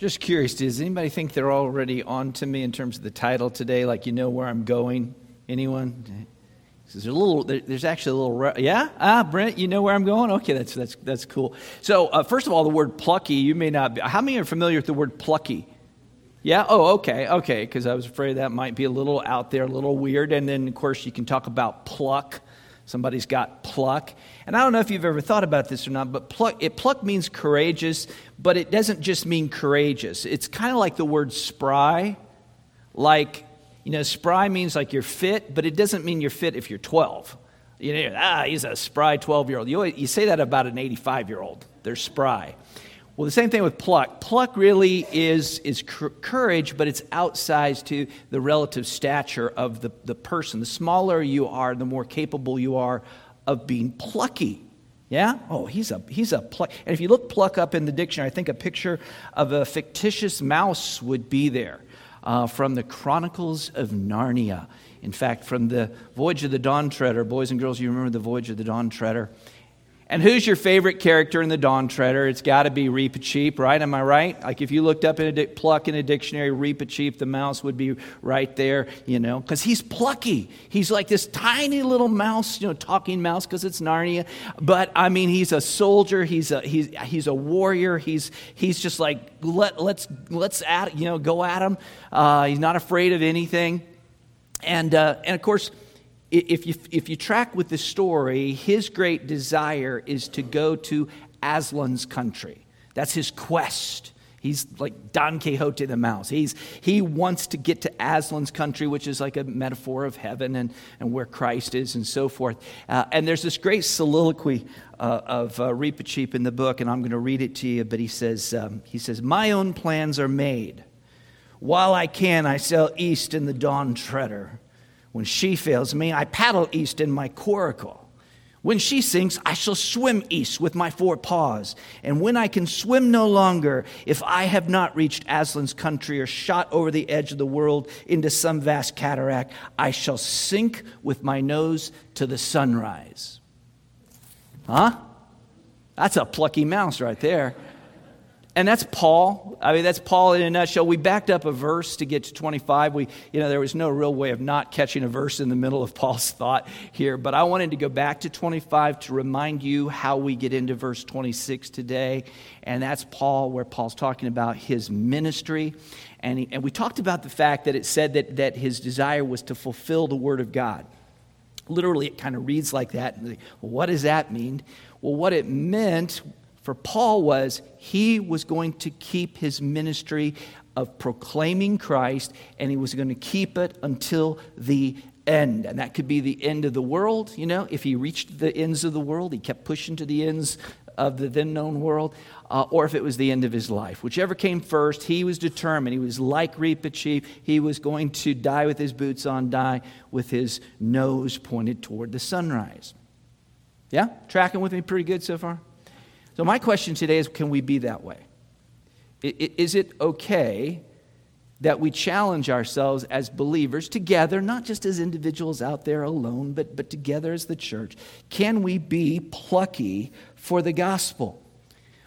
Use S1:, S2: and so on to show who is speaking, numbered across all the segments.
S1: Just curious, does anybody think they're already on to me in terms of the title today? Like you know where I'm going? Anyone? There's a little. There's actually a little. Yeah, ah, Brent, you know where I'm going? Okay, that's that's that's cool. So uh, first of all, the word plucky. You may not. Be, how many are familiar with the word plucky? Yeah. Oh, okay, okay. Because I was afraid that might be a little out there, a little weird. And then of course you can talk about pluck. Somebody's got pluck. And I don't know if you've ever thought about this or not, but pluck, it, pluck means courageous, but it doesn't just mean courageous. It's kind of like the word spry. Like, you know, spry means like you're fit, but it doesn't mean you're fit if you're 12. You know, ah, he's a spry 12 year old. You, you say that about an 85 year old. They're spry. Well, the same thing with pluck. Pluck really is, is courage, but it's outsized to the relative stature of the, the person. The smaller you are, the more capable you are of being plucky. Yeah? Oh, he's a he's a pluck. And if you look pluck up in the dictionary, I think a picture of a fictitious mouse would be there uh, from the Chronicles of Narnia. In fact, from the Voyage of the Dawn Treader, boys and girls, you remember the Voyage of the Dawn Treader. And who's your favorite character in the Dawn Treader? It's got to be Reepicheep, right? Am I right? Like if you looked up in a di- pluck in a dictionary, Reepicheep, the mouse would be right there, you know, because he's plucky. He's like this tiny little mouse, you know, talking mouse because it's Narnia. But I mean, he's a soldier. He's a he's he's a warrior. He's he's just like let let's let's at you know go at him. Uh, he's not afraid of anything. And uh, and of course if you, if you track with the story, his great desire is to go to Aslan's country. That's his quest. He's like Don Quixote the mouse. He's, he wants to get to Aslan's country, which is like a metaphor of heaven and, and where Christ is and so forth. Uh, and there's this great soliloquy uh, of uh, Reepicheep in the book, and I'm going to read it to you. But he says, um, he says, My own plans are made. While I can, I sail east in the dawn treader. When she fails me, I paddle east in my coracle. When she sinks, I shall swim east with my four paws. And when I can swim no longer, if I have not reached Aslan's country or shot over the edge of the world into some vast cataract, I shall sink with my nose to the sunrise. Huh? That's a plucky mouse right there. And that's Paul. I mean, that's Paul in a nutshell. We backed up a verse to get to 25. We, you know, there was no real way of not catching a verse in the middle of Paul's thought here. But I wanted to go back to 25 to remind you how we get into verse 26 today. And that's Paul, where Paul's talking about his ministry. And, he, and we talked about the fact that it said that, that his desire was to fulfill the word of God. Literally, it kind of reads like that. Well, what does that mean? Well, what it meant for Paul was he was going to keep his ministry of proclaiming Christ and he was going to keep it until the end. And that could be the end of the world, you know, if he reached the ends of the world, he kept pushing to the ends of the then known world, uh, or if it was the end of his life. Whichever came first, he was determined. He was like Reepicheep. He was going to die with his boots on, die with his nose pointed toward the sunrise. Yeah? Tracking with me pretty good so far? So, my question today is can we be that way? Is it okay that we challenge ourselves as believers together, not just as individuals out there alone, but, but together as the church? Can we be plucky for the gospel?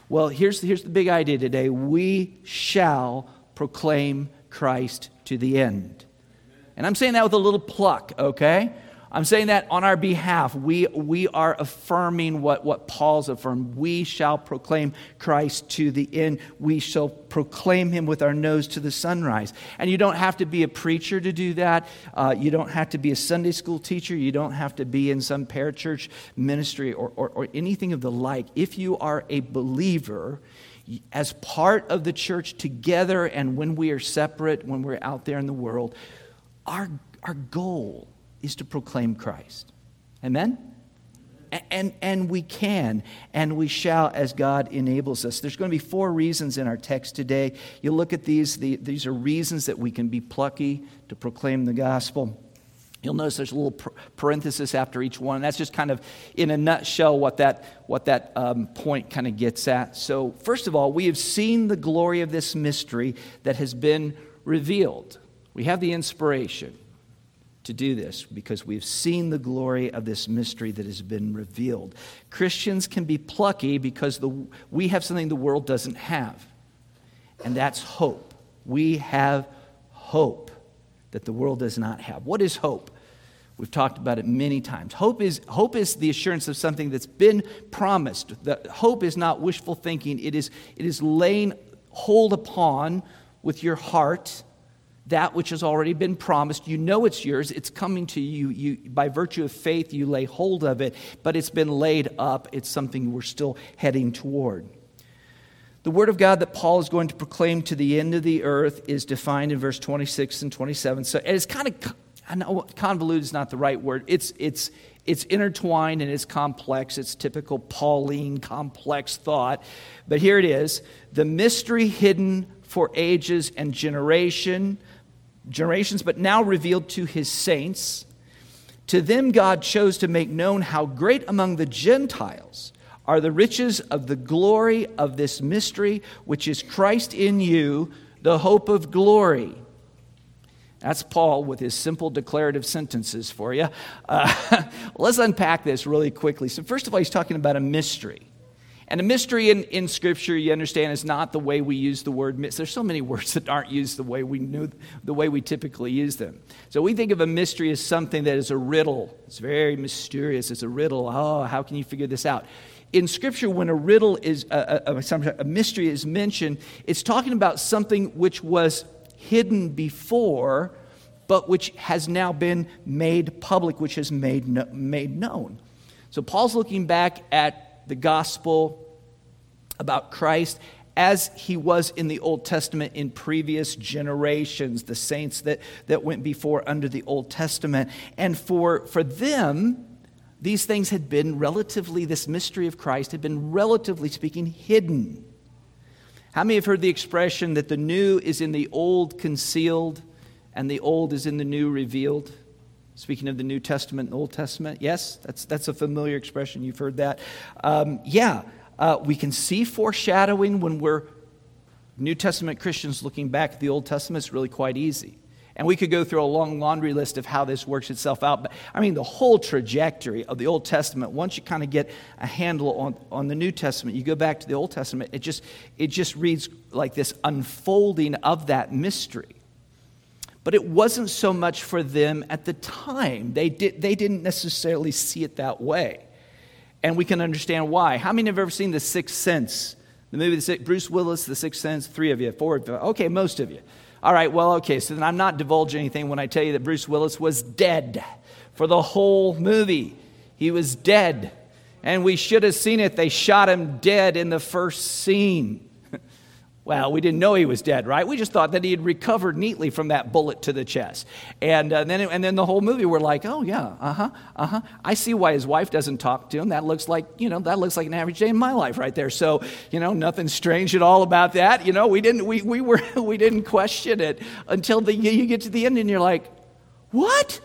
S1: Well, here's, here's the big idea today we shall proclaim Christ to the end. And I'm saying that with a little pluck, okay? I'm saying that on our behalf. We, we are affirming what, what Paul's affirmed. We shall proclaim Christ to the end. We shall proclaim him with our nose to the sunrise. And you don't have to be a preacher to do that. Uh, you don't have to be a Sunday school teacher. You don't have to be in some parachurch ministry or, or, or anything of the like. If you are a believer, as part of the church together and when we are separate, when we're out there in the world, our, our goal is to proclaim Christ. Amen? And, and we can and we shall as God enables us. There's going to be four reasons in our text today. You look at these, the, these are reasons that we can be plucky to proclaim the gospel. You'll notice there's a little parenthesis after each one. That's just kind of, in a nutshell, what that, what that um, point kind of gets at. So, first of all, we have seen the glory of this mystery that has been revealed. We have the inspiration to do this because we've seen the glory of this mystery that has been revealed. Christians can be plucky because the, we have something the world doesn't have. and that's hope. We have hope that the world does not have. What is hope? We've talked about it many times. Hope is, hope is the assurance of something that's been promised. The, hope is not wishful thinking, it is, it is laying hold upon with your heart that which has already been promised. You know it's yours, it's coming to you. you. By virtue of faith, you lay hold of it, but it's been laid up. It's something we're still heading toward. The word of God that Paul is going to proclaim to the end of the earth is defined in verse 26 and 27. So it's kind of I know convoluted is not the right word. It's, it's, it's intertwined and it's complex. It's typical Pauline complex thought. But here it is the mystery hidden for ages and generation, generations, but now revealed to his saints. To them, God chose to make known how great among the Gentiles are the riches of the glory of this mystery, which is Christ in you, the hope of glory. That's Paul with his simple declarative sentences for you. Uh, let's unpack this really quickly. So, first of all, he's talking about a mystery. And a mystery in, in Scripture, you understand, is not the way we use the word. There's so many words that aren't used the way we knew, the way we typically use them. So we think of a mystery as something that is a riddle. It's very mysterious. It's a riddle. Oh, how can you figure this out? In Scripture, when a riddle is a, a, a mystery is mentioned, it's talking about something which was hidden before, but which has now been made public, which has made, made known. So Paul's looking back at the gospel about Christ as he was in the Old Testament in previous generations, the saints that, that went before under the Old Testament. And for, for them, these things had been relatively, this mystery of Christ had been relatively speaking hidden. How many have heard the expression that the new is in the old concealed and the old is in the new revealed? Speaking of the New Testament and Old Testament, yes, that's, that's a familiar expression. You've heard that. Um, yeah, uh, we can see foreshadowing when we're New Testament Christians looking back at the Old Testament. It's really quite easy. And we could go through a long laundry list of how this works itself out. But I mean, the whole trajectory of the Old Testament, once you kind of get a handle on, on the New Testament, you go back to the Old Testament, it just, it just reads like this unfolding of that mystery. But it wasn't so much for them at the time. They, did, they didn't necessarily see it that way. And we can understand why. How many have ever seen The Sixth Sense? The movie the Bruce Willis, The Sixth Sense? Three of you, four of you. Okay, most of you. All right, well, okay, so then I'm not divulging anything when I tell you that Bruce Willis was dead for the whole movie. He was dead. And we should have seen it. They shot him dead in the first scene. Well, we didn't know he was dead, right? We just thought that he had recovered neatly from that bullet to the chest. And, uh, then, and then the whole movie, we're like, oh, yeah, uh huh, uh huh. I see why his wife doesn't talk to him. That looks like, you know, that looks like an average day in my life right there. So, you know, nothing strange at all about that. You know, we didn't, we, we, were, we didn't question it until the, you get to the end and you're like, what?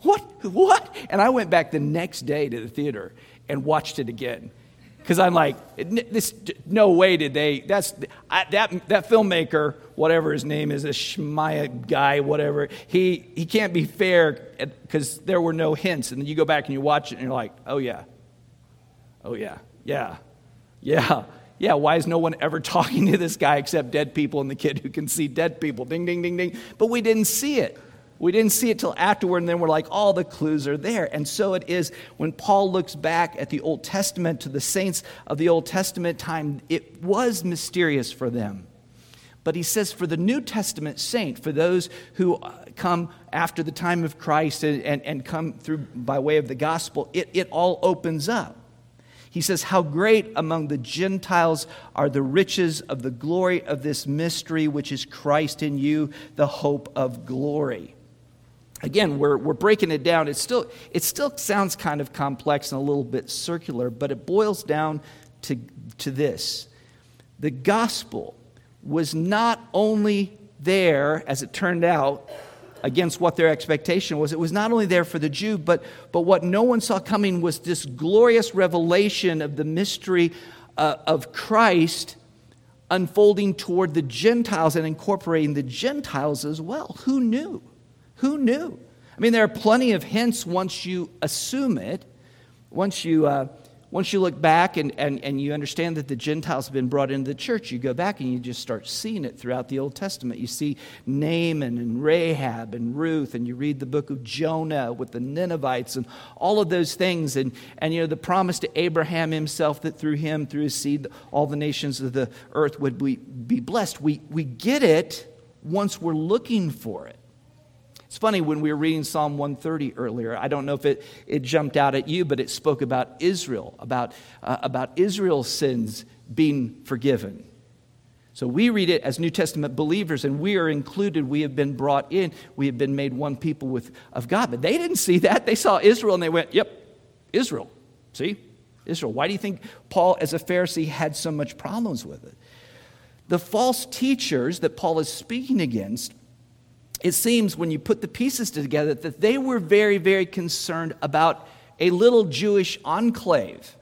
S1: What? What? And I went back the next day to the theater and watched it again because I'm like, this, no way did they. That's I, that that filmmaker, whatever his name is, a Shmaya guy, whatever. He he can't be fair because there were no hints. And then you go back and you watch it, and you're like, oh yeah, oh yeah, yeah, yeah, yeah. Why is no one ever talking to this guy except dead people and the kid who can see dead people? Ding, ding, ding, ding. But we didn't see it. We didn't see it till afterward, and then we're like, all the clues are there. And so it is when Paul looks back at the Old Testament to the saints of the Old Testament time, it was mysterious for them. But he says, for the New Testament saint, for those who uh, come after the time of Christ and, and, and come through by way of the gospel, it, it all opens up. He says, How great among the Gentiles are the riches of the glory of this mystery, which is Christ in you, the hope of glory again, we're, we're breaking it down. It still, it still sounds kind of complex and a little bit circular, but it boils down to, to this the gospel was not only there, as it turned out, against what their expectation was. It was not only there for the Jew, but, but what no one saw coming was this glorious revelation of the mystery uh, of Christ unfolding toward the Gentiles and incorporating the Gentiles as well. Who knew? Who knew? I mean, there are plenty of hints once you assume it, once you, uh, once you look back and, and, and you understand that the Gentiles have been brought into the church, you go back and you just start seeing it throughout the Old Testament. You see Naaman and Rahab and Ruth, and you read the book of Jonah with the Ninevites and all of those things. And, and you know, the promise to Abraham himself that through him, through his seed, all the nations of the earth would be, be blessed. We, we get it once we're looking for it. It's funny when we were reading Psalm 130 earlier. I don't know if it, it jumped out at you, but it spoke about Israel, about, uh, about Israel's sins being forgiven. So we read it as New Testament believers, and we are included. We have been brought in. We have been made one people with, of God. But they didn't see that. They saw Israel and they went, Yep, Israel. See? Israel. Why do you think Paul, as a Pharisee, had so much problems with it? The false teachers that Paul is speaking against it seems when you put the pieces together that they were very, very concerned about a little Jewish enclave.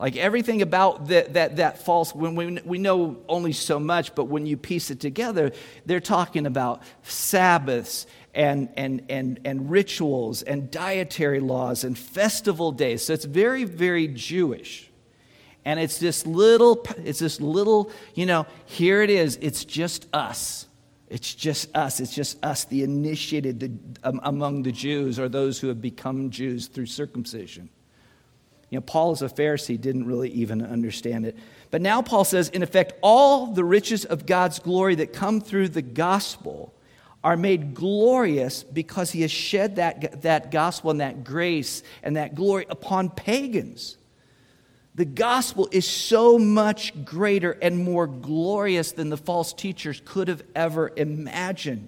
S1: Like everything about that, that, that false, when we, we know only so much, but when you piece it together, they're talking about Sabbaths and, and, and, and rituals and dietary laws and festival days. So it's very, very Jewish. And it's this little, it's this little, you know, here it is, it's just us. It's just us. It's just us, the initiated um, among the Jews or those who have become Jews through circumcision. You know, Paul, as a Pharisee, didn't really even understand it. But now Paul says, in effect, all the riches of God's glory that come through the gospel are made glorious because he has shed that, that gospel and that grace and that glory upon pagans. The gospel is so much greater and more glorious than the false teachers could have ever imagined.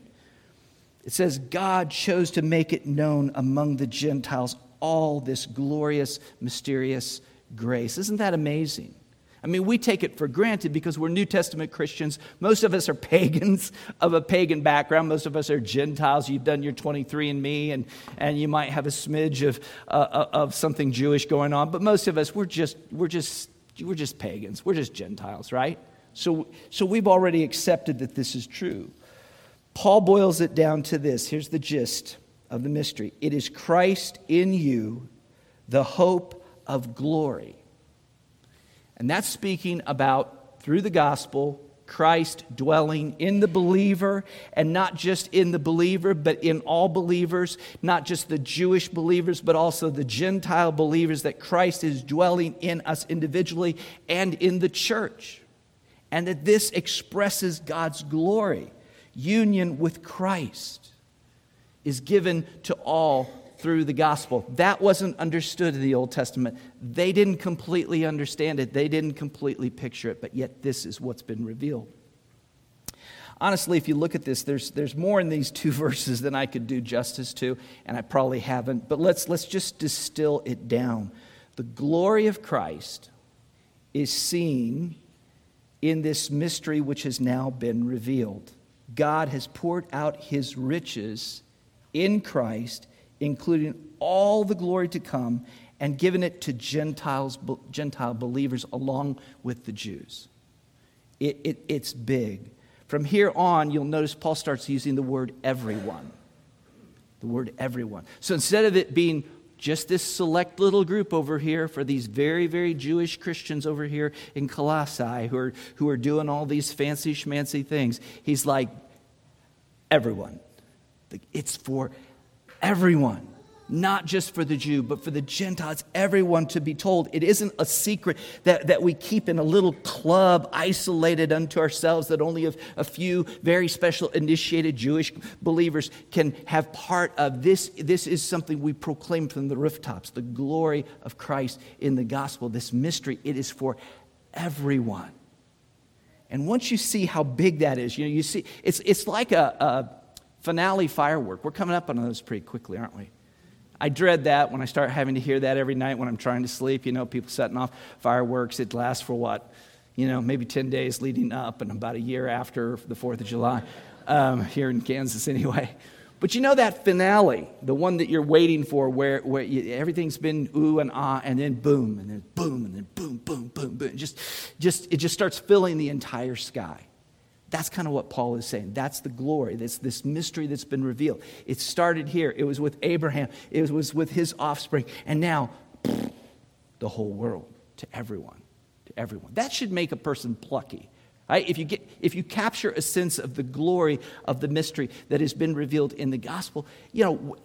S1: It says, God chose to make it known among the Gentiles all this glorious, mysterious grace. Isn't that amazing? I mean, we take it for granted because we're New Testament Christians. Most of us are pagans of a pagan background. Most of us are Gentiles. You've done your 23andMe, and, and you might have a smidge of, uh, uh, of something Jewish going on. But most of us, we're just, we're, just, we're just pagans. We're just Gentiles, right? So, so we've already accepted that this is true. Paul boils it down to this. Here's the gist of the mystery it is Christ in you, the hope of glory. And that's speaking about, through the gospel, Christ dwelling in the believer, and not just in the believer, but in all believers, not just the Jewish believers, but also the Gentile believers, that Christ is dwelling in us individually and in the church. And that this expresses God's glory. Union with Christ is given to all through the gospel. That wasn't understood in the Old Testament. They didn't completely understand it, they didn't completely picture it, but yet this is what's been revealed. Honestly, if you look at this, there's, there's more in these two verses than I could do justice to, and I probably haven't, but let's, let's just distill it down. The glory of Christ is seen in this mystery which has now been revealed. God has poured out his riches in Christ including all the glory to come, and given it to Gentiles, Gentile believers along with the Jews. It, it, it's big. From here on, you'll notice Paul starts using the word everyone. The word everyone. So instead of it being just this select little group over here for these very, very Jewish Christians over here in Colossae who are, who are doing all these fancy schmancy things, he's like, everyone. It's for everyone, not just for the Jew, but for the Gentiles, everyone to be told. It isn't a secret that, that we keep in a little club isolated unto ourselves that only a, a few very special initiated Jewish believers can have part of. This, this is something we proclaim from the rooftops the glory of Christ in the gospel, this mystery. It is for everyone. And once you see how big that is, you know, you see, it's, it's like a, a finale firework. We're coming up on those pretty quickly, aren't we? I dread that when I start having to hear that every night when I'm trying to sleep. You know, people setting off fireworks. It lasts for what? You know, maybe 10 days leading up and about a year after the 4th of July, um, here in Kansas anyway. But you know that finale, the one that you're waiting for, where, where you, everything's been ooh and ah, and then boom, and then boom, and then boom, boom, boom, boom. Just, just, it just starts filling the entire sky. That's kind of what Paul is saying. That's the glory. That's this mystery that's been revealed. It started here. It was with Abraham. It was with his offspring. And now, the whole world, to everyone, to everyone. That should make a person plucky. Right? If, you get, if you capture a sense of the glory of the mystery that has been revealed in the gospel, you know,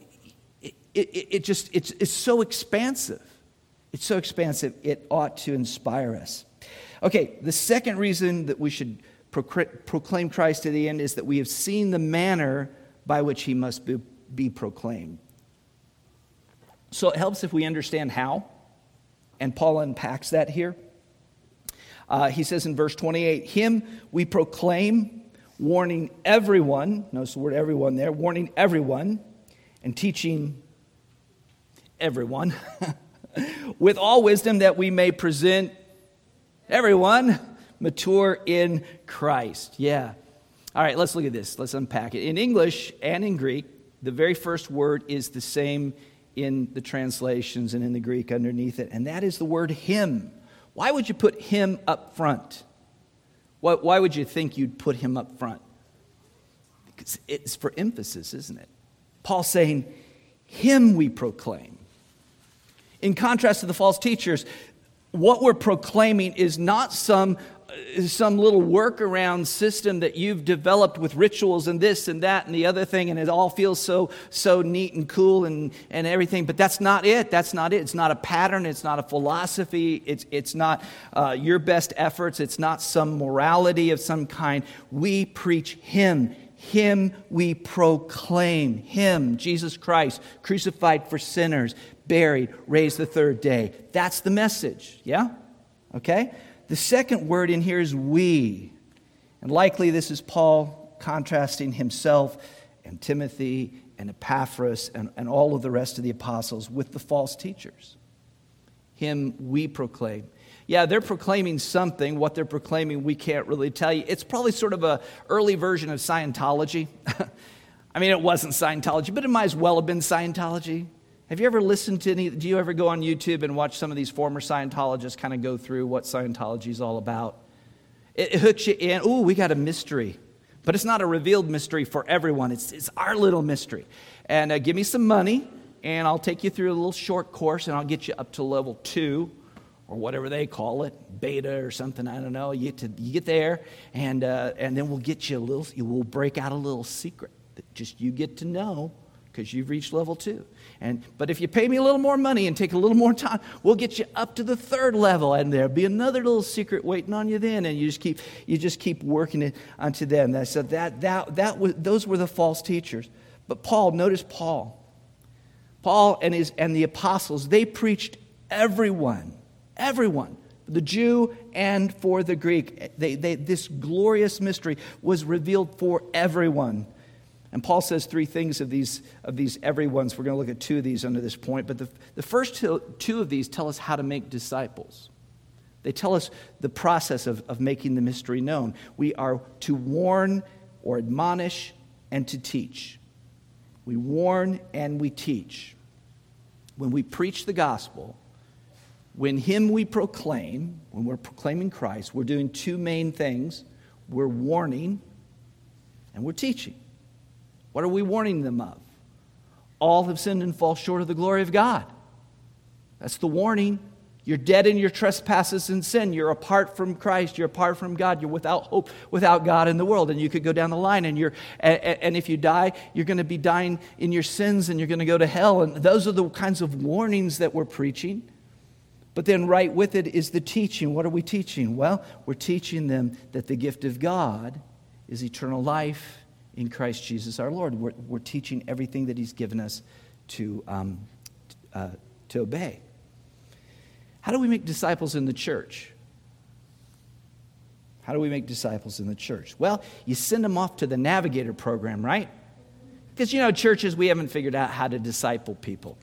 S1: it, it, it just, it's, it's so expansive. It's so expansive, it ought to inspire us. Okay, the second reason that we should proclaim Christ to the end is that we have seen the manner by which he must be, be proclaimed. So it helps if we understand how, and Paul unpacks that here. Uh, he says in verse 28 Him we proclaim, warning everyone, notice the word everyone there, warning everyone and teaching everyone with all wisdom that we may present everyone mature in Christ. Yeah. All right, let's look at this. Let's unpack it. In English and in Greek, the very first word is the same in the translations and in the Greek underneath it, and that is the word him. Why would you put him up front? Why, why would you think you'd put him up front? Because it's for emphasis, isn't it? Paul saying, Him we proclaim. In contrast to the false teachers, what we're proclaiming is not some some little workaround system that you've developed with rituals and this and that and the other thing, and it all feels so so neat and cool and, and everything. But that's not it. That's not it. It's not a pattern. It's not a philosophy. It's it's not uh, your best efforts. It's not some morality of some kind. We preach Him. Him we proclaim. Him, Jesus Christ, crucified for sinners, buried, raised the third day. That's the message. Yeah? Okay? The second word in here is we. And likely this is Paul contrasting himself and Timothy and Epaphras and, and all of the rest of the apostles with the false teachers. Him we proclaim. Yeah, they're proclaiming something. What they're proclaiming, we can't really tell you. It's probably sort of a early version of Scientology. I mean, it wasn't Scientology, but it might as well have been Scientology. Have you ever listened to any? Do you ever go on YouTube and watch some of these former Scientologists kind of go through what Scientology is all about? It, it hooks you in. Ooh, we got a mystery. But it's not a revealed mystery for everyone, it's, it's our little mystery. And uh, give me some money, and I'll take you through a little short course, and I'll get you up to level two or whatever they call it, beta or something. I don't know. You get to you get there, and uh, and then we'll get you a little. We'll break out a little secret that just you get to know because you've reached level two. And, but if you pay me a little more money and take a little more time, we'll get you up to the third level, and there'll be another little secret waiting on you then. And you just keep, you just keep working it onto them. That, so that, that, that was, those were the false teachers. But Paul, notice Paul. Paul and, his, and the apostles, they preached everyone, everyone, the Jew and for the Greek. They, they, this glorious mystery was revealed for everyone. And Paul says three things of these, of these every ones. We're going to look at two of these under this point. But the, the first two, of these tell us how to make disciples. They tell us the process of, of making the mystery known. We are to warn or admonish and to teach. We warn and we teach. When we preach the gospel, when Him we proclaim, when we're proclaiming Christ, we're doing two main things we're warning and we're teaching. What are we warning them of? All have sinned and fall short of the glory of God. That's the warning. You're dead in your trespasses and sin. You're apart from Christ. You're apart from God. You're without hope, without God in the world. And you could go down the line, and, you're, and, and if you die, you're going to be dying in your sins and you're going to go to hell. And those are the kinds of warnings that we're preaching. But then, right with it is the teaching. What are we teaching? Well, we're teaching them that the gift of God is eternal life in Christ Jesus our Lord. We're, we're teaching everything that He's given us to, um, uh, to obey. How do we make disciples in the church? How do we make disciples in the church? Well, you send them off to the Navigator program, right? Because, you know, churches, we haven't figured out how to disciple people.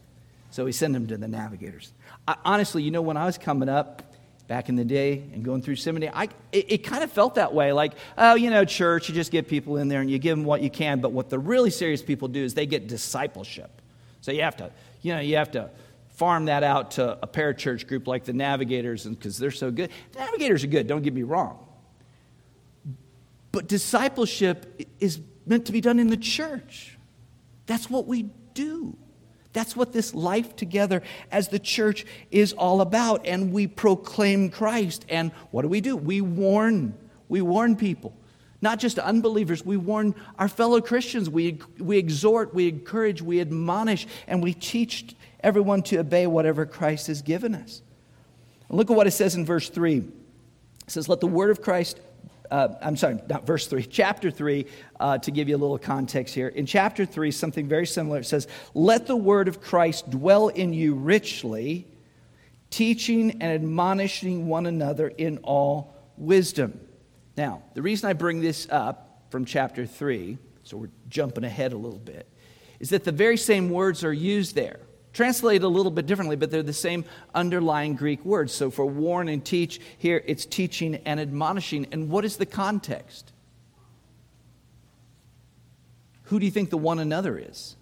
S1: So we send them to the Navigators. I, honestly, you know, when I was coming up, back in the day and going through seminary, I, it, it, kind of felt that way. Like, oh, you know, church, you just get people in there and you give them what you can. But what the really serious people do is they get discipleship. So you have to, you know, you have to farm that out to a parachurch group like the Navigators because they're so good. The Navigators are good, don't get me wrong. But discipleship is meant to be done in the church. That's what we do. That's what this life together as the church is all about. And we proclaim Christ. And what do we do? We warn. We warn people. Not just unbelievers, we warn our fellow Christians. We, we exhort, we encourage, we admonish, and we teach everyone to obey whatever Christ has given us. And look at what it says in verse 3. It says, Let the word of Christ uh, I'm sorry, not verse 3, chapter 3, uh, to give you a little context here. In chapter 3, something very similar. It says, Let the word of Christ dwell in you richly, teaching and admonishing one another in all wisdom. Now, the reason I bring this up from chapter 3, so we're jumping ahead a little bit, is that the very same words are used there translated a little bit differently, but they're the same underlying Greek words. So for warn and teach, here it's teaching and admonishing. And what is the context? Who do you think the one another is?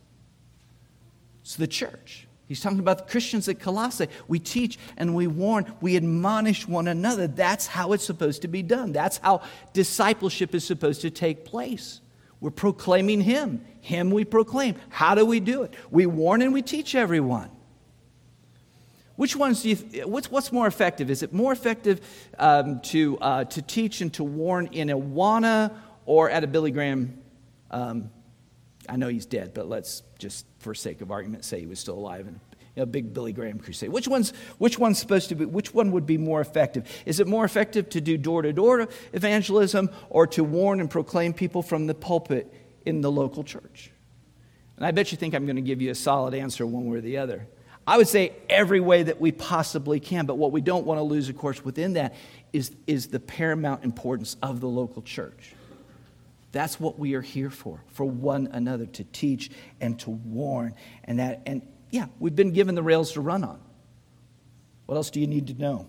S1: It's the church. He's talking about the Christians at Colossae. We teach and we warn, we admonish one another. That's how it's supposed to be done. That's how discipleship is supposed to take place. We're proclaiming Him. Him we proclaim. How do we do it? We warn and we teach everyone. Which ones do you, what's, what's more effective? Is it more effective um, to, uh, to teach and to warn in Awana or at a Billy Graham? Um, I know he's dead, but let's just, for sake of argument, say he was still alive and a big Billy Graham crusade. Which one's, which one's supposed to be, which one would be more effective? Is it more effective to do door to door evangelism or to warn and proclaim people from the pulpit in the local church? And I bet you think I'm going to give you a solid answer one way or the other. I would say every way that we possibly can, but what we don't want to lose, of course, within that is, is the paramount importance of the local church. That's what we are here for, for one another, to teach and to warn. And that, and yeah, we've been given the rails to run on. What else do you need to know?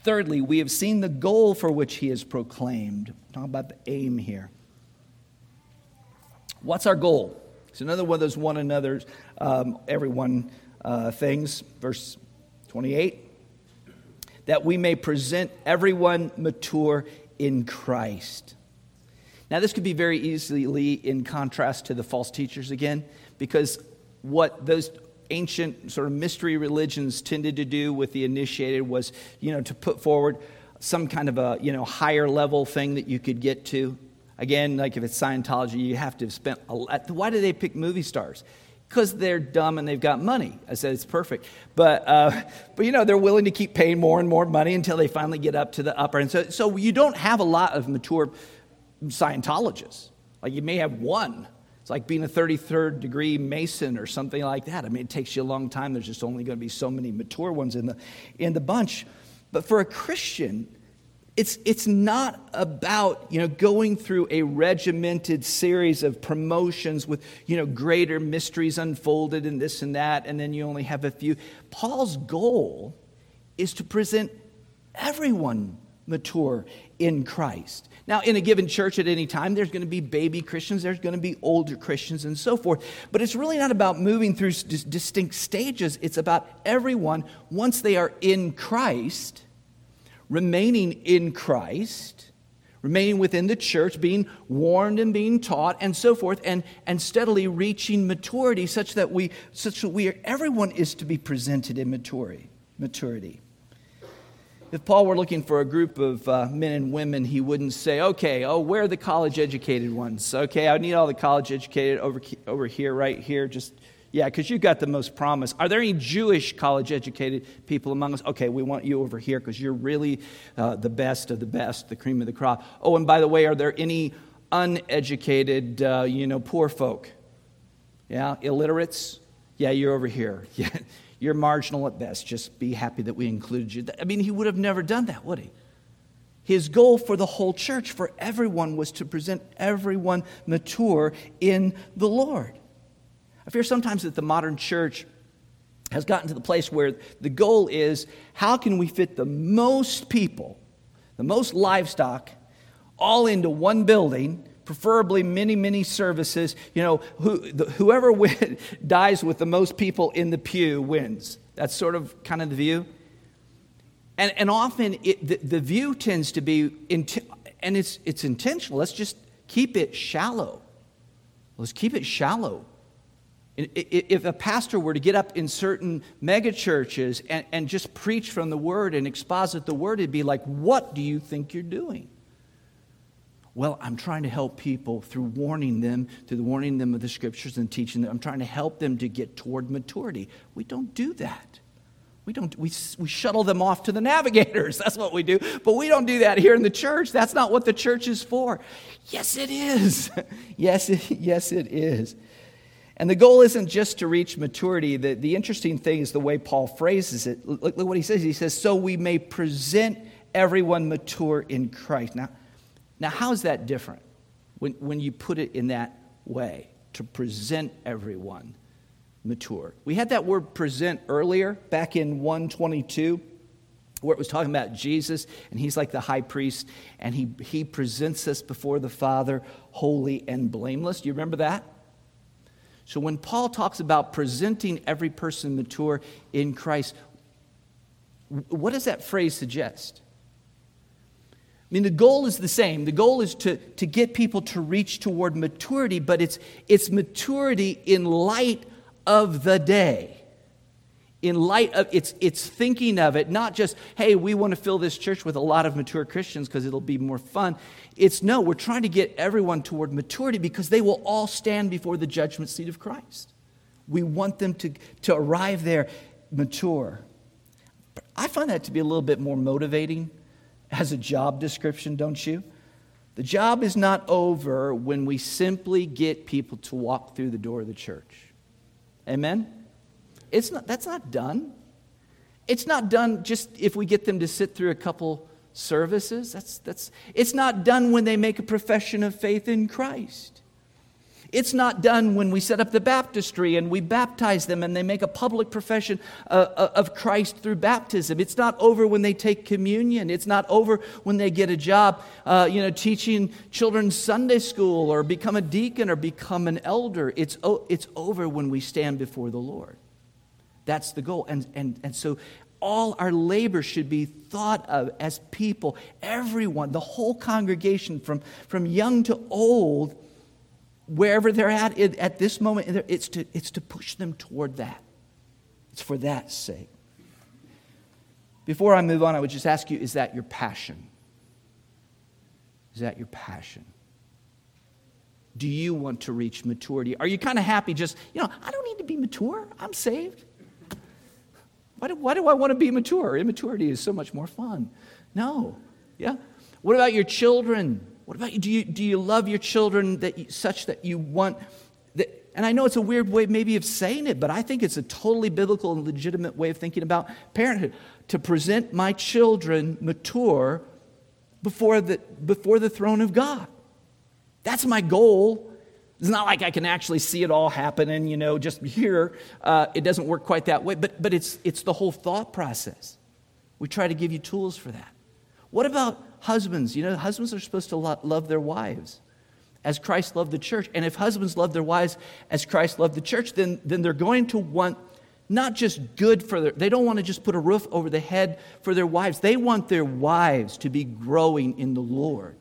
S1: Thirdly, we have seen the goal for which he is proclaimed. Talk about the aim here. What's our goal? It's another one of those one another's, um, everyone uh, things. Verse 28 that we may present everyone mature in Christ. Now, this could be very easily in contrast to the false teachers again, because what those ancient sort of mystery religions tended to do with the initiated was, you know, to put forward some kind of a, you know, higher level thing that you could get to. Again, like if it's Scientology, you have to have spent a lot. Why do they pick movie stars? Because they're dumb and they've got money. I said it's perfect. But, uh, but you know, they're willing to keep paying more and more money until they finally get up to the upper. And so, so you don't have a lot of mature Scientologists. Like you may have one it's like being a 33rd degree Mason or something like that. I mean, it takes you a long time. There's just only going to be so many mature ones in the, in the bunch. But for a Christian, it's, it's not about you know, going through a regimented series of promotions with you know, greater mysteries unfolded and this and that, and then you only have a few. Paul's goal is to present everyone mature in Christ. Now, in a given church at any time, there's going to be baby Christians, there's going to be older Christians, and so forth. But it's really not about moving through distinct stages. It's about everyone, once they are in Christ, remaining in Christ, remaining within the church, being warned and being taught, and so forth, and, and steadily reaching maturity such that we, such that we are, everyone is to be presented in maturity. maturity. If Paul were looking for a group of uh, men and women, he wouldn't say, okay, oh, where are the college educated ones? Okay, I need all the college educated over, over here, right here. Just, yeah, because you've got the most promise. Are there any Jewish college educated people among us? Okay, we want you over here because you're really uh, the best of the best, the cream of the crop. Oh, and by the way, are there any uneducated, uh, you know, poor folk? Yeah, illiterates? Yeah, you're over here. Yeah. You're marginal at best. Just be happy that we included you. I mean, he would have never done that, would he? His goal for the whole church, for everyone, was to present everyone mature in the Lord. I fear sometimes that the modern church has gotten to the place where the goal is how can we fit the most people, the most livestock, all into one building preferably many, many services. You know, who, the, whoever win, dies with the most people in the pew wins. That's sort of kind of the view. And, and often it, the, the view tends to be, and it's, it's intentional. Let's just keep it shallow. Let's keep it shallow. If a pastor were to get up in certain megachurches and, and just preach from the word and exposit the word, it'd be like, What do you think you're doing? Well, I'm trying to help people through warning them, through warning them of the scriptures and teaching them. I'm trying to help them to get toward maturity. We don't do that. We don't we, we shuttle them off to the navigators. That's what we do. But we don't do that here in the church. That's not what the church is for. Yes, it is. yes, it, yes, it is. And the goal isn't just to reach maturity. The, the interesting thing is the way Paul phrases it. Look, look what he says. He says, So we may present everyone mature in Christ. Now, now, how is that different when, when you put it in that way, to present everyone mature? We had that word present earlier, back in 122, where it was talking about Jesus, and he's like the high priest, and he, he presents us before the Father holy and blameless. Do you remember that? So when Paul talks about presenting every person mature in Christ, what does that phrase suggest? I mean, the goal is the same. The goal is to, to get people to reach toward maturity, but it's, it's maturity in light of the day. In light of it's, it's thinking of it, not just, hey, we want to fill this church with a lot of mature Christians because it'll be more fun. It's no, we're trying to get everyone toward maturity because they will all stand before the judgment seat of Christ. We want them to, to arrive there mature. I find that to be a little bit more motivating as a job description, don't you? The job is not over when we simply get people to walk through the door of the church. Amen? It's not, that's not done. It's not done just if we get them to sit through a couple services. That's, that's, it's not done when they make a profession of faith in Christ. It's not done when we set up the baptistry and we baptize them and they make a public profession uh, uh, of Christ through baptism. It's not over when they take communion. It's not over when they get a job, uh, you know, teaching children Sunday school or become a deacon or become an elder. It's, it's over when we stand before the Lord. That's the goal. And, and, and so all our labor should be thought of as people, everyone, the whole congregation, from, from young to old wherever they're at at this moment, it's to, it's to push them toward that. It's for that sake. Before I move on, I would just ask you is that your passion? Is that your passion? Do you want to reach maturity? Are you kind of happy just, you know, I don't need to be mature. I'm saved. Why do, why do I want to be mature? Immaturity is so much more fun. No. Yeah? What about your children? What about you? Do you, do you love your children that you, such that you want that? And I know it's a weird way, maybe, of saying it, but I think it's a totally biblical and legitimate way of thinking about parenthood. To present my children mature before the, before the throne of God. That's my goal. It's not like I can actually see it all happening, you know, just here. Uh, it doesn't work quite that way, but, but it's, it's the whole thought process. We try to give you tools for that. What about husbands? You know, husbands are supposed to lo- love their wives as Christ loved the church. And if husbands love their wives as Christ loved the church, then, then they're going to want not just good for their, they don't want to just put a roof over the head for their wives. They want their wives to be growing in the Lord.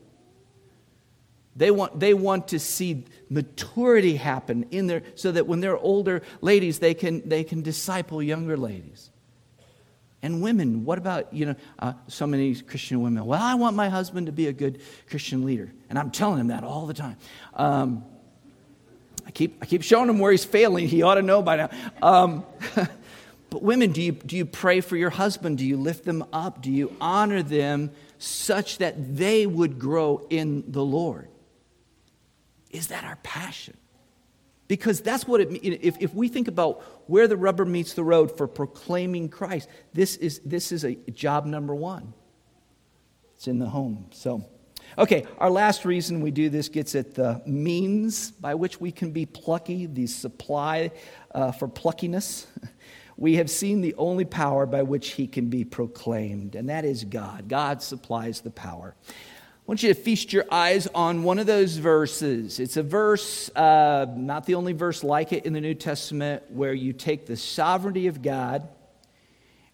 S1: They want, they want to see maturity happen in there so that when they're older ladies, they can, they can disciple younger ladies. And women, what about, you know, uh, so many Christian women? Well, I want my husband to be a good Christian leader. And I'm telling him that all the time. Um, I, keep, I keep showing him where he's failing. He ought to know by now. Um, but women, do you, do you pray for your husband? Do you lift them up? Do you honor them such that they would grow in the Lord? Is that our passion? Because that's what it means. If, if we think about where the rubber meets the road for proclaiming Christ, this is, this is a job number one. It's in the home. So, okay, our last reason we do this gets at the means by which we can be plucky, the supply uh, for pluckiness. We have seen the only power by which he can be proclaimed, and that is God. God supplies the power. I want you to feast your eyes on one of those verses. It's a verse, uh, not the only verse like it in the New Testament, where you take the sovereignty of God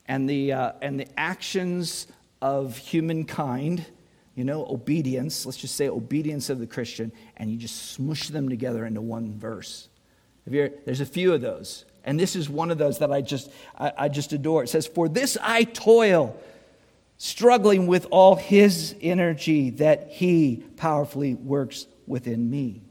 S1: and the, uh, and the actions of humankind, you know, obedience, let's just say obedience of the Christian, and you just smush them together into one verse. there's a few of those. And this is one of those that I just, I, I just adore. It says, For this I toil, struggling with all his energy that he powerfully works within me.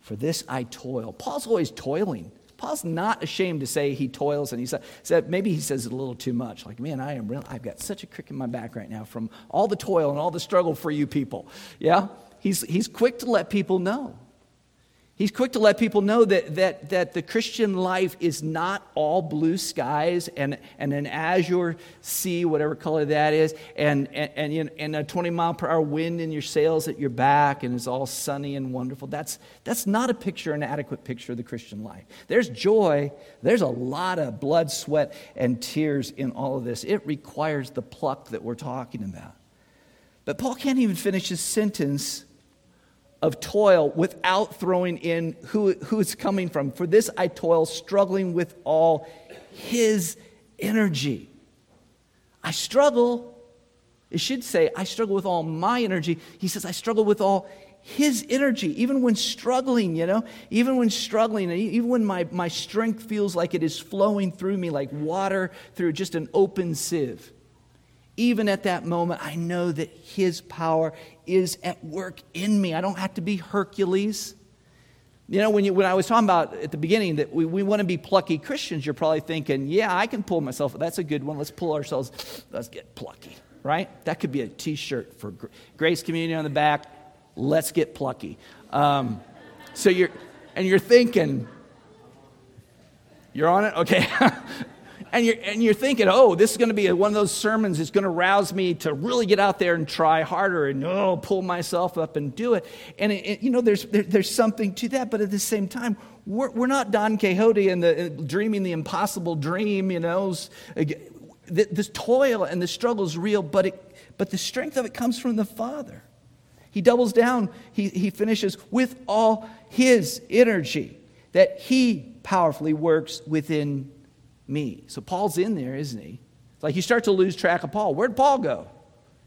S1: For this I toil. Paul's always toiling. Paul's not ashamed to say he toils, and he said maybe he says it a little too much. Like, man, I am real. I've got such a crick in my back right now from all the toil and all the struggle for you people. Yeah, he's he's quick to let people know. He's quick to let people know that, that, that the Christian life is not all blue skies and, and an azure sea, whatever color that is, and, and, and, and a 20 mile per hour wind in your sails at your back and it's all sunny and wonderful. That's, that's not a picture, an adequate picture of the Christian life. There's joy, there's a lot of blood, sweat, and tears in all of this. It requires the pluck that we're talking about. But Paul can't even finish his sentence of toil without throwing in who, who it's coming from. For this I toil, struggling with all his energy. I struggle. It should say, I struggle with all my energy. He says, I struggle with all his energy, even when struggling, you know, even when struggling, even when my, my strength feels like it is flowing through me like water through just an open sieve even at that moment, I know that His power is at work in me. I don't have to be Hercules. You know, when, you, when I was talking about at the beginning that we, we want to be plucky Christians, you're probably thinking, yeah, I can pull myself. That's a good one. Let's pull ourselves. Let's get plucky, right? That could be a t shirt for Grace Community on the back. Let's get plucky. Um, so you're, and you're thinking, you're on it? Okay. and you're, and you're thinking, oh, this is going to be one of those sermons that's going to rouse me to really get out there and try harder and oh, pull myself up and do it. And, it, it, you know, there's, there, there's something to that. But at the same time, we're, we're not Don Quixote and the, uh, dreaming the impossible dream, you know. This toil and the struggle is real, but, it, but the strength of it comes from the Father. He doubles down, he, he finishes with all his energy that he powerfully works within me. So Paul's in there, isn't he? It's like you start to lose track of Paul. Where'd Paul go?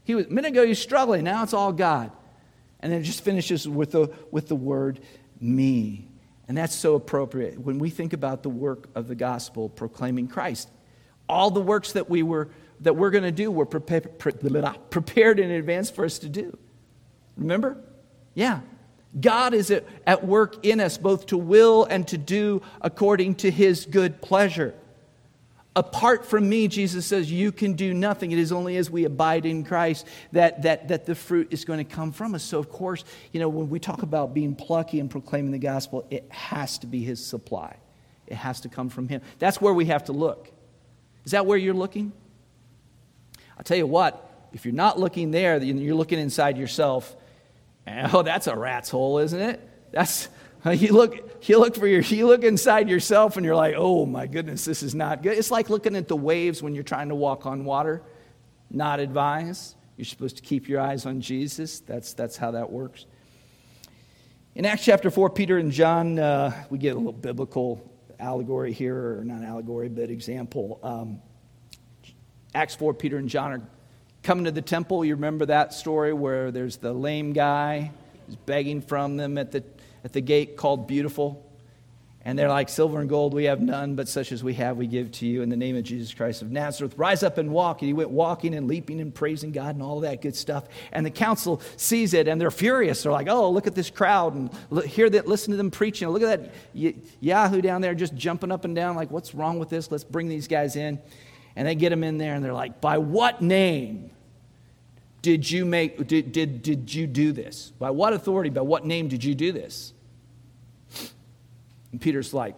S1: He was a minute ago he was struggling. Now it's all God. And then it just finishes with the, with the word me. And that's so appropriate when we think about the work of the gospel proclaiming Christ. All the works that we were that we're going to do were prepared in advance for us to do. Remember? Yeah. God is at work in us both to will and to do according to his good pleasure. Apart from me, Jesus says, you can do nothing. It is only as we abide in Christ that, that, that the fruit is going to come from us. So, of course, you know, when we talk about being plucky and proclaiming the gospel, it has to be His supply. It has to come from Him. That's where we have to look. Is that where you're looking? I'll tell you what, if you're not looking there, you're looking inside yourself. Oh, that's a rat's hole, isn't it? That's, You look, you look for your, you look inside yourself and you're like, oh my goodness, this is not good. It's like looking at the waves when you're trying to walk on water. Not advised. You're supposed to keep your eyes on Jesus. That's, that's how that works. In Acts chapter 4, Peter and John, uh, we get a little biblical allegory here, or not allegory, but example. Um, Acts 4, Peter and John are coming to the temple. You remember that story where there's the lame guy who's begging from them at the at the gate called Beautiful. And they're like, Silver and gold we have none, but such as we have we give to you in the name of Jesus Christ of Nazareth. Rise up and walk. And he went walking and leaping and praising God and all that good stuff. And the council sees it and they're furious. They're like, oh, look at this crowd and look, hear that, listen to them preaching. Look at that Yahoo down there just jumping up and down, like, what's wrong with this? Let's bring these guys in. And they get them in there and they're like, by what name? Did you make did, did, did you do this? By what authority, by what name did you do this? And Peter's like,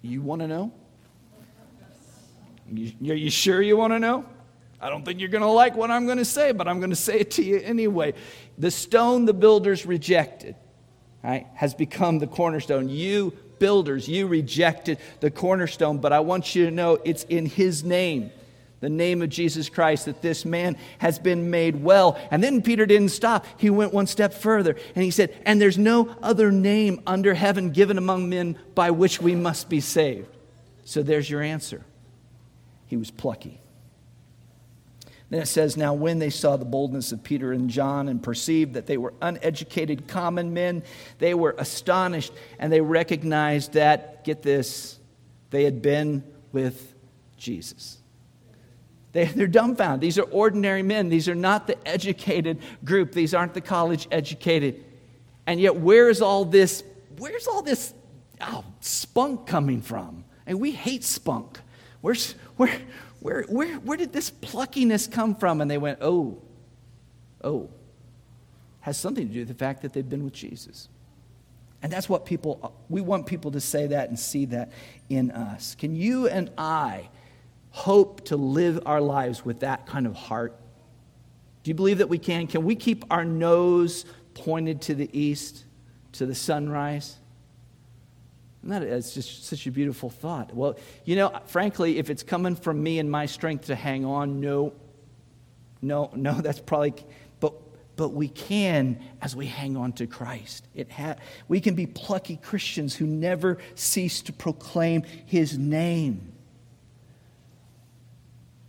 S1: You want to know? You, are you sure you want to know? I don't think you're going to like what I'm going to say, but I'm going to say it to you anyway. The stone the builders rejected right, has become the cornerstone. You builders, you rejected the cornerstone, but I want you to know it's in His name the name of Jesus Christ, that this man has been made well. And then Peter didn't stop. He went one step further and he said, And there's no other name under heaven given among men by which we must be saved. So there's your answer. He was plucky. Then it says, Now when they saw the boldness of Peter and John and perceived that they were uneducated common men, they were astonished and they recognized that, get this, they had been with Jesus. They, they're dumbfounded. These are ordinary men. These are not the educated group. These aren't the college educated. And yet, where is all this? Where's all this oh, spunk coming from? And we hate spunk. Where's, where, where, where, where did this pluckiness come from? And they went, Oh, oh, has something to do with the fact that they've been with Jesus. And that's what people, we want people to say that and see that in us. Can you and I hope to live our lives with that kind of heart? Do you believe that we can? Can we keep our nose pointed to the east, to the sunrise? And that is just such a beautiful thought. Well, you know, frankly, if it's coming from me and my strength to hang on, no, no, no, that's probably, but, but we can as we hang on to Christ. It ha- we can be plucky Christians who never cease to proclaim his name.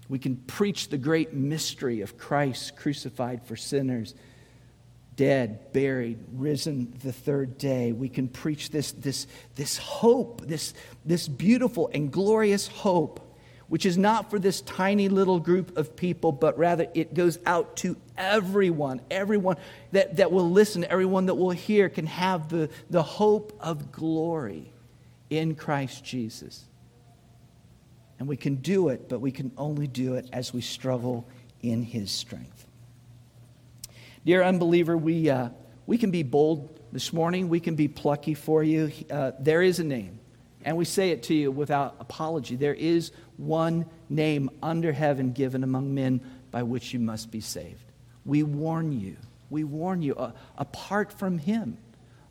S1: We can preach the great mystery of Christ crucified for sinners dead, buried, risen the third day. We can preach this, this, this hope, this, this beautiful and glorious hope, which is not for this tiny little group of people, but rather it goes out to everyone. Everyone that, that will listen, everyone that will hear can have the, the hope of glory in Christ Jesus. And we can do it, but we can only do it as we struggle in his strength. Dear unbeliever, we, uh, we can be bold this morning. We can be plucky for you. Uh, there is a name, and we say it to you without apology. There is one name under heaven given among men by which you must be saved. We warn you. We warn you. Uh, apart from Him,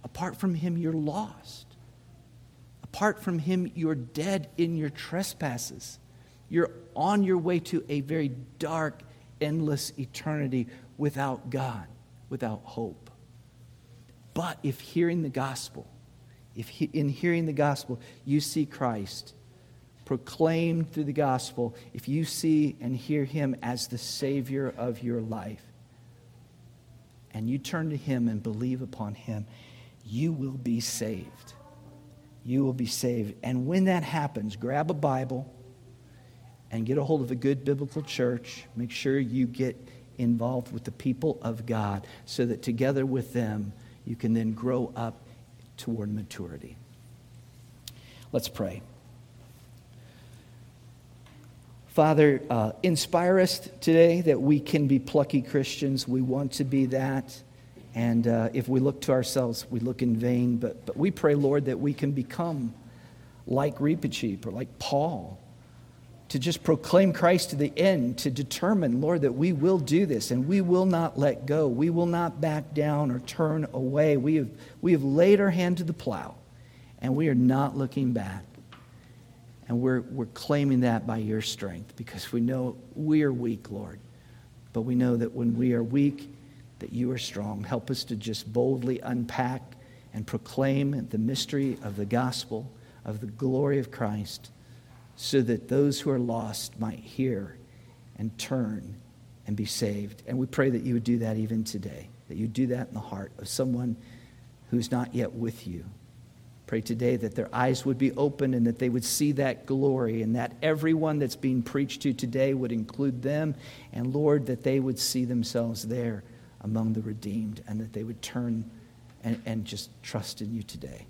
S1: apart from Him, you're lost. Apart from Him, you're dead in your trespasses. You're on your way to a very dark, endless eternity without God, without hope. But if hearing the gospel, if he, in hearing the gospel you see Christ proclaimed through the gospel, if you see and hear him as the Savior of your life, and you turn to him and believe upon him, you will be saved. You will be saved. And when that happens, grab a Bible and get a hold of a good biblical church. Make sure you get involved with the people of God so that together with them you can then grow up toward maturity. Let's pray. Father, uh, inspire us today that we can be plucky Christians. We want to be that. And uh, if we look to ourselves, we look in vain. But, but we pray, Lord, that we can become like Reepicheep or like Paul to just proclaim Christ to the end, to determine, Lord, that we will do this and we will not let go. We will not back down or turn away. We have, we have laid our hand to the plow and we are not looking back. And we're, we're claiming that by your strength because we know we are weak, Lord. But we know that when we are weak, that you are strong. Help us to just boldly unpack and proclaim the mystery of the gospel, of the glory of Christ so that those who are lost might hear and turn and be saved. And we pray that you would do that even today, that you do that in the heart of someone who's not yet with you. Pray today that their eyes would be open and that they would see that glory and that everyone that's being preached to today would include them. And Lord, that they would see themselves there among the redeemed and that they would turn and, and just trust in you today.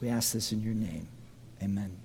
S1: We ask this in your name. Amen.